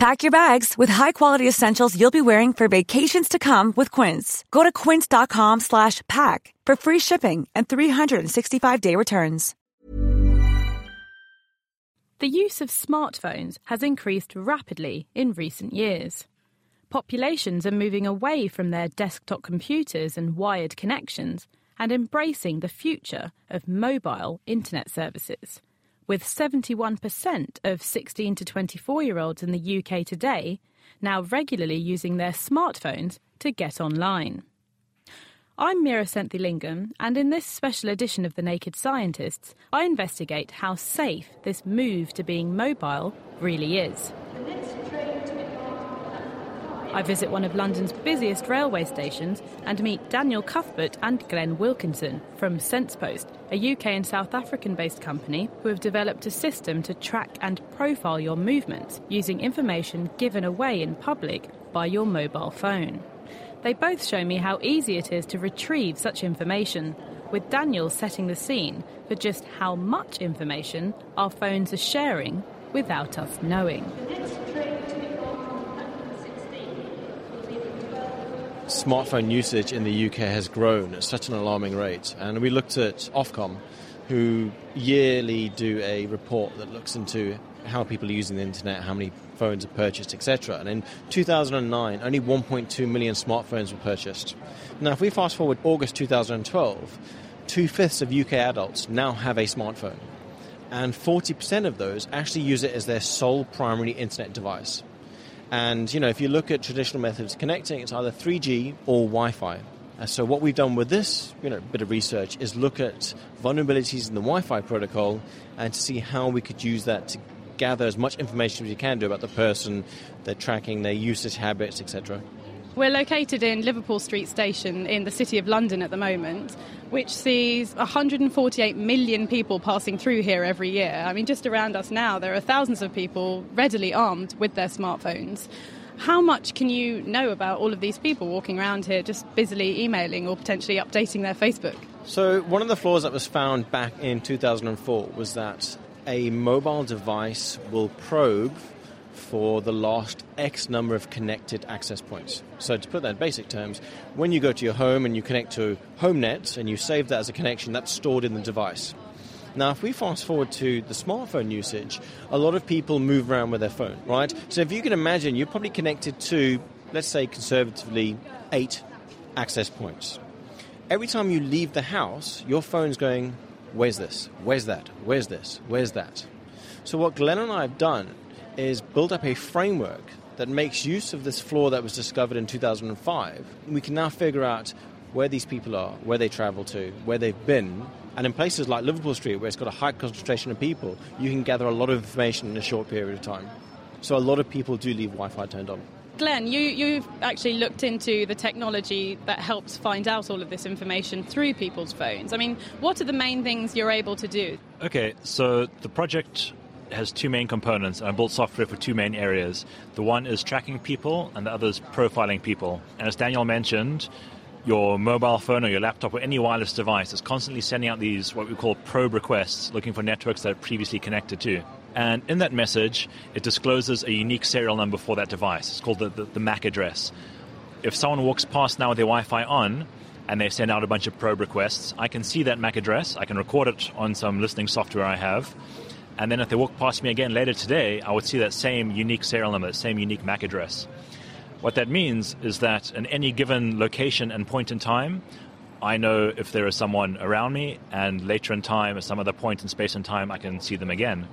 Pack your bags with high-quality essentials you'll be wearing for vacations to come with Quince. Go to quince.com slash pack for free shipping and 365-day returns. The use of smartphones has increased rapidly in recent years. Populations are moving away from their desktop computers and wired connections and embracing the future of mobile internet services. With 71% of 16 to 24 year olds in the UK today now regularly using their smartphones to get online. I'm Meera Senthilingam, and in this special edition of The Naked Scientists, I investigate how safe this move to being mobile really is. I visit one of London's busiest railway stations and meet Daniel Cuthbert and Glenn Wilkinson from SensePost, a UK and South African based company who have developed a system to track and profile your movements using information given away in public by your mobile phone. They both show me how easy it is to retrieve such information, with Daniel setting the scene for just how much information our phones are sharing without us knowing. Smartphone usage in the UK has grown at such an alarming rate, and we looked at Ofcom, who yearly do a report that looks into how people are using the internet, how many phones are purchased, etc. And in 2009, only 1.2 million smartphones were purchased. Now, if we fast forward August 2012, two fifths of UK adults now have a smartphone, and 40% of those actually use it as their sole primary internet device. And you know, if you look at traditional methods of connecting, it's either 3G or Wi-Fi. Uh, so what we've done with this, you know, bit of research is look at vulnerabilities in the Wi-Fi protocol and to see how we could use that to gather as much information as you can do about the person, their tracking, their usage habits, etc. We're located in Liverpool Street Station in the City of London at the moment, which sees 148 million people passing through here every year. I mean, just around us now, there are thousands of people readily armed with their smartphones. How much can you know about all of these people walking around here just busily emailing or potentially updating their Facebook? So, one of the flaws that was found back in 2004 was that a mobile device will probe for the last X number of connected access points. So, to put that in basic terms, when you go to your home and you connect to HomeNet and you save that as a connection, that's stored in the device. Now, if we fast forward to the smartphone usage, a lot of people move around with their phone, right? So, if you can imagine, you're probably connected to, let's say, conservatively, eight access points. Every time you leave the house, your phone's going, Where's this? Where's that? Where's this? Where's that? So, what Glenn and I have done is build up a framework that makes use of this flaw that was discovered in 2005. We can now figure out where these people are, where they travel to, where they've been. And in places like Liverpool Street, where it's got a high concentration of people, you can gather a lot of information in a short period of time. So a lot of people do leave Wi Fi turned on. Glenn, you, you've actually looked into the technology that helps find out all of this information through people's phones. I mean, what are the main things you're able to do? Okay, so the project has two main components, and I built software for two main areas. The one is tracking people, and the other is profiling people. And as Daniel mentioned, your mobile phone or your laptop or any wireless device is constantly sending out these what we call probe requests, looking for networks that are previously connected to. And in that message, it discloses a unique serial number for that device. It's called the, the, the MAC address. If someone walks past now with their Wi Fi on, and they send out a bunch of probe requests, I can see that MAC address. I can record it on some listening software I have. And then if they walk past me again later today, I would see that same unique serial number, same unique MAC address. What that means is that in any given location and point in time, I know if there is someone around me, and later in time, at some other point in space and time, I can see them again.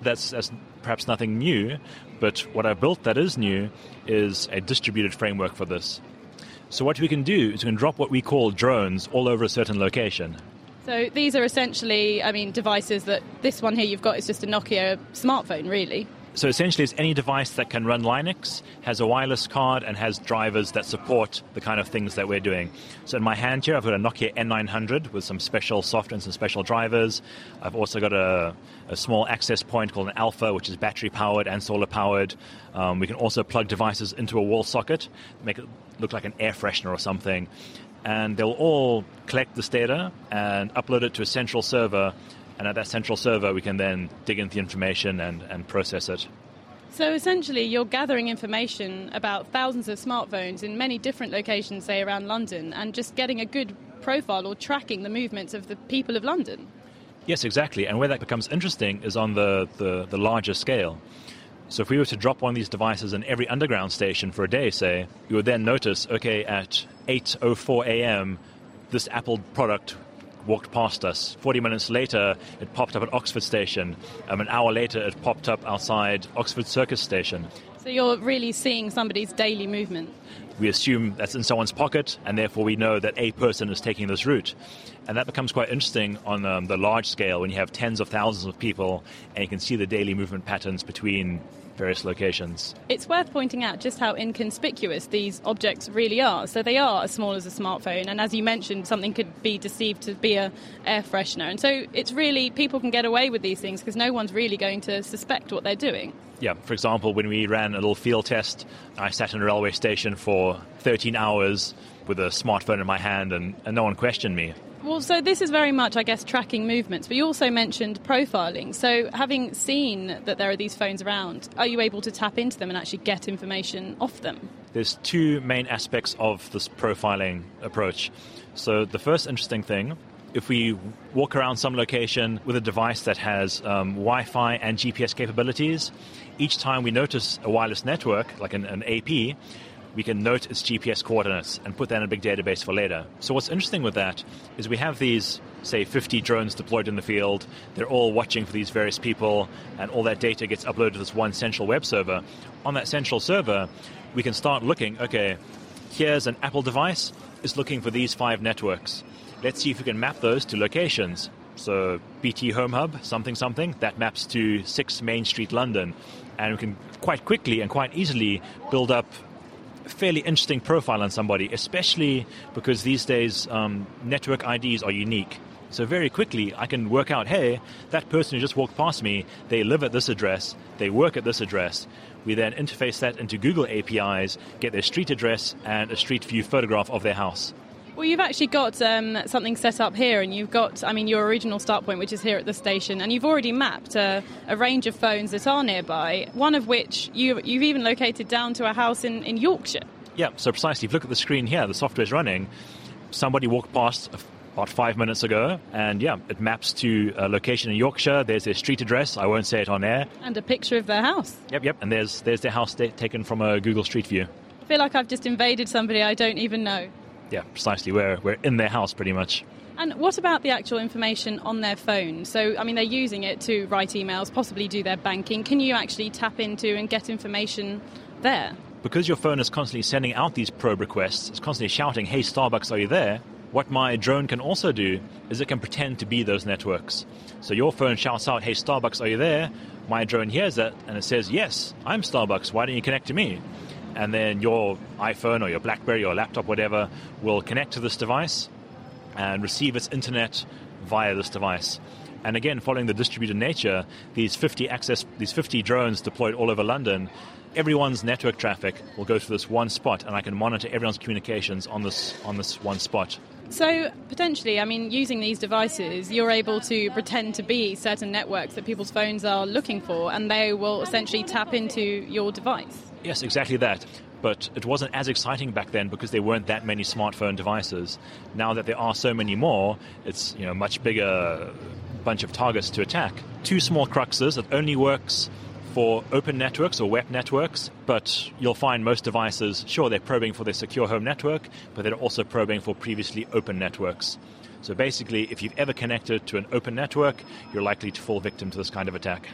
That's, that's perhaps nothing new, but what I've built that is new is a distributed framework for this. So, what we can do is we can drop what we call drones all over a certain location. So these are essentially, I mean, devices that this one here you've got is just a Nokia smartphone, really. So essentially, it's any device that can run Linux, has a wireless card, and has drivers that support the kind of things that we're doing. So in my hand here, I've got a Nokia N900 with some special software and some special drivers. I've also got a, a small access point called an Alfa, which is battery powered and solar powered. Um, we can also plug devices into a wall socket, make it look like an air freshener or something. And they'll all collect this data and upload it to a central server and at that central server, we can then dig into the information and, and process it. So essentially, you're gathering information about thousands of smartphones in many different locations, say around London, and just getting a good profile or tracking the movements of the people of London. Yes, exactly. And where that becomes interesting is on the, the, the larger scale. So if we were to drop one of these devices in every underground station for a day, say, you would then notice, okay, at 8.04 a.m., this Apple product walked past us. 40 minutes later, it popped up at Oxford Station. Um, an hour later, it popped up outside Oxford Circus Station. So you're really seeing somebody's daily movement? We assume that's in someone's pocket, and therefore we know that a person is taking this route. And that becomes quite interesting on um, the large scale when you have tens of thousands of people and you can see the daily movement patterns between various locations. It's worth pointing out just how inconspicuous these objects really are. So they are as small as a smartphone, and as you mentioned, something could be deceived to be a air freshener. And so it's really people can get away with these things because no one's really going to suspect what they're doing. Yeah, for example, when we ran a little field test, I sat in a railway station for 13 hours with a smartphone in my hand, and, and no one questioned me. Well, so this is very much, I guess, tracking movements, but you also mentioned profiling. So, having seen that there are these phones around, are you able to tap into them and actually get information off them? There's two main aspects of this profiling approach. So, the first interesting thing if we walk around some location with a device that has um, Wi Fi and GPS capabilities, each time we notice a wireless network, like an, an AP, we can note its GPS coordinates and put that in a big database for later. So what's interesting with that is we have these, say, 50 drones deployed in the field. They're all watching for these various people, and all that data gets uploaded to this one central web server. On that central server, we can start looking, okay, here's an Apple device, it's looking for these five networks. Let's see if we can map those to locations. So BT Home Hub, something something, that maps to 6 Main Street, London. And we can quite quickly and quite easily build up fairly interesting profile on somebody, especially because these days um, network IDs are unique. So very quickly, I can work out, hey, that person who just walked past me, they live at this address, they work at this address. We then interface that into Google APIs, get their street address and a street view photograph of their house. Well, you've actually got um, something set up here, and you've got, I mean, your original start point, which is here at the station, and you've already mapped a, a range of phones that are nearby, one of which you, have even located down to a house in, in Yorkshire. Yeah, so precisely. If you look at the screen here, the software is running. Somebody walked past about five minutes ago, and yeah, it maps to a location in Yorkshire. There's their street address. I won't say it on air. And a picture of their house. Yep, yep. And there's there's their house taken from a Google Street View. I feel like I've just invaded somebody I don't even know. Yeah, precisely. We're we're in their house pretty much. And what about the actual information on their phone? So, I mean, they're using it to write emails, possibly do their banking. Can you actually tap into and get information there? Because your phone is constantly sending out these probe requests, it's constantly shouting, hey, Starbucks, are you there? What my drone can also do is it can pretend to be those networks. So your phone shouts out, hey, Starbucks, are you there? My drone hears that and it says, yes, I'm Starbucks. Why don't you connect to me? And then your iPhone or your Blackberry or laptop, whatever, will connect to this device and receive its internet via this device. And again, following the distributed nature, these 50 access, these 50 drones deployed all over London, everyone's network traffic will go to this one spot, and I can monitor everyone's communications on this on this one spot. So potentially, I mean, using these devices, you're able to pretend to be certain networks that people's phones are looking for, and they will essentially tap into your device. Yes, exactly that but it wasn't as exciting back then because there weren't that many smartphone devices. Now that there are so many more, it's you know much bigger bunch of targets to attack. Two small cruxes that only works for open networks or WEP networks, but you'll find most devices, sure, they're probing for their secure home network, but they're also probing for previously open networks. So basically, if you've ever connected to an open network, you're likely to fall victim to this kind of attack.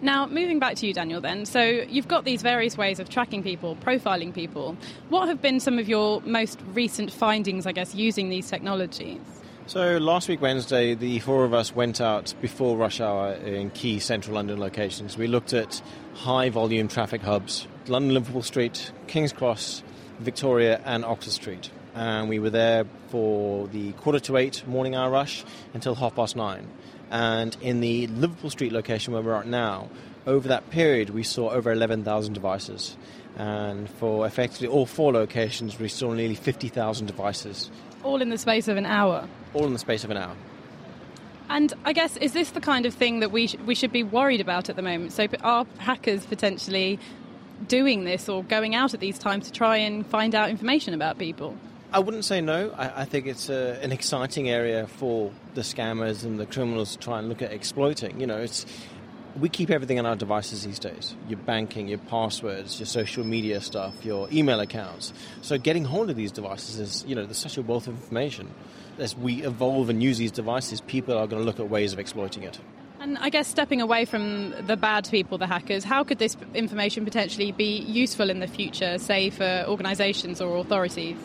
Now, moving back to you, Daniel, then. So, you've got these various ways of tracking people, profiling people. What have been some of your most recent findings, I guess, using these technologies? So last week, Wednesday, the four of us went out before rush hour in key central London locations. We looked at high volume traffic hubs London Liverpool Street, King's Cross, Victoria, and Oxford Street. And we were there for the quarter to eight morning hour rush until half past nine. And in the Liverpool Street location where we're at now, over that period, we saw over 11,000 devices. And for effectively all four locations, we saw nearly 50,000 devices. All in the space of an hour? All in the space of an hour. And I guess, is this the kind of thing that we, sh- we should be worried about at the moment? So, are hackers potentially doing this or going out at these times to try and find out information about people? I wouldn't say no. I, I think it's a, an exciting area for the scammers and the criminals to try and look at exploiting. You know, it's we keep everything on our devices these days your banking, your passwords, your social media stuff, your email accounts. So getting hold of these devices is, you know, there's such a wealth of information. As we evolve and use these devices, people are going to look at ways of exploiting it. And I guess stepping away from the bad people, the hackers, how could this information potentially be useful in the future, say for organisations or authorities?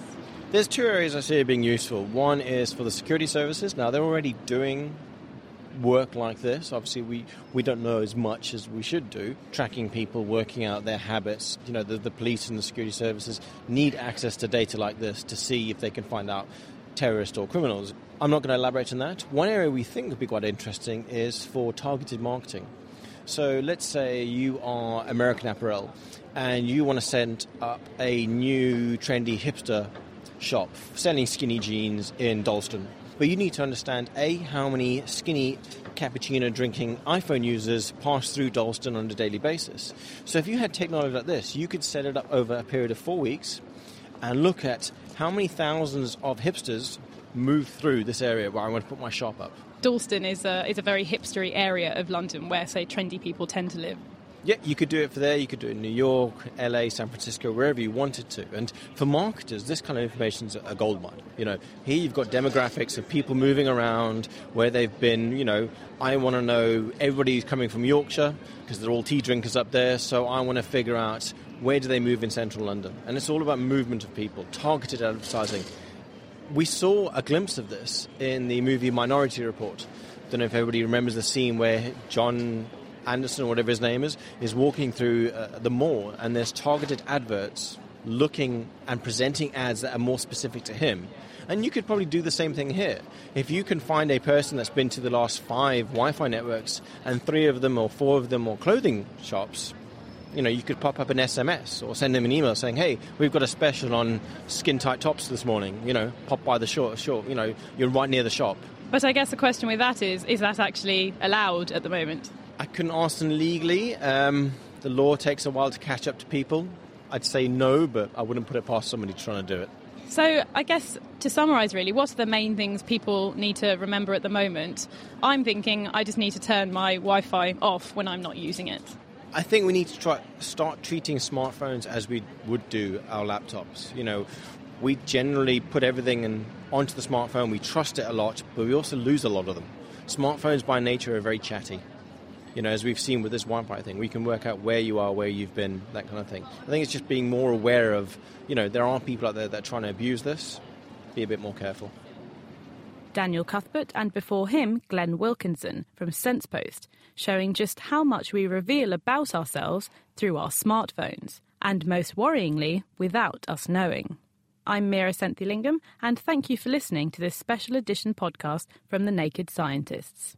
There's two areas I see it being useful. One is for the security services. Now, they're already doing work like this. Obviously, we, we don't know as much as we should do. Tracking people, working out their habits. You know, the, the police and the security services need access to data like this to see if they can find out terrorists or criminals. I'm not going to elaborate on that. One area we think would be quite interesting is for targeted marketing. So let's say you are American Apparel and you want to send up a new trendy hipster shop selling skinny jeans in Dalston but you need to understand A, how many skinny cappuccino drinking iPhone users pass through Dalston on a daily basis. So if you had technology like this, you could set it up over a period of four weeks and look at how many thousands of hipsters move through this area where I want to put my shop up. Dalston is a, is a very hipstery area of London where, say, trendy people tend to live. Yeah, you could do it for there. You could do it in New York, LA, San Francisco, wherever you wanted to. And for marketers, this kind of information is a gold mine. You know, here you've got demographics of people moving around, where they've been. You know, I want to know everybody's coming from Yorkshire because they're all tea drinkers up there. So I want to figure out where do they move in central London, and it's all about movement of people, targeted advertising. We saw a glimpse of this in the movie Minority Report. Don't know if everybody remembers the scene where John Anderson, whatever his name is, is walking through uh, the mall and there's targeted adverts looking and presenting ads that are more specific to him. And you could probably do the same thing here. If you can find a person that's been to the last five Wi Fi networks and three of them or four of them are clothing shops, you know, you could pop up an SMS or send them an email saying, hey, we've got a special on skin tight tops this morning. You know, pop by the shop, shop. You know, you're right near the shop. But I guess the question with that is, is that actually allowed at the moment? I couldn't ask them legally. Um, the law takes a while to catch up to people. I'd say no, but I wouldn't put it past somebody trying to do it. So, I guess to summarise, really, what's the main things people need to remember at the moment? I'm thinking I just need to turn my Wi Fi off when I'm not using it. I think we need to try start treating smartphones as we would do our laptops. You know, we generally put everything in, onto the smartphone. We trust it a lot, but we also lose a lot of them. Smartphones by nature are very chatty you know, as we've seen with this Wi-Fi thing, we can work out where you are, where you've been, that kind of thing. I think it's just being more aware of, you know, there are people out there that are trying to abuse this. Be a bit more careful. Daniel Cuthbert and before him, Glenn Wilkinson from SensePost, showing just how much we reveal about ourselves through our smartphones, and most worryingly, without us knowing. I'm Meera Senthilingam, and thank you for listening to this special edition podcast from the Naked Scientists.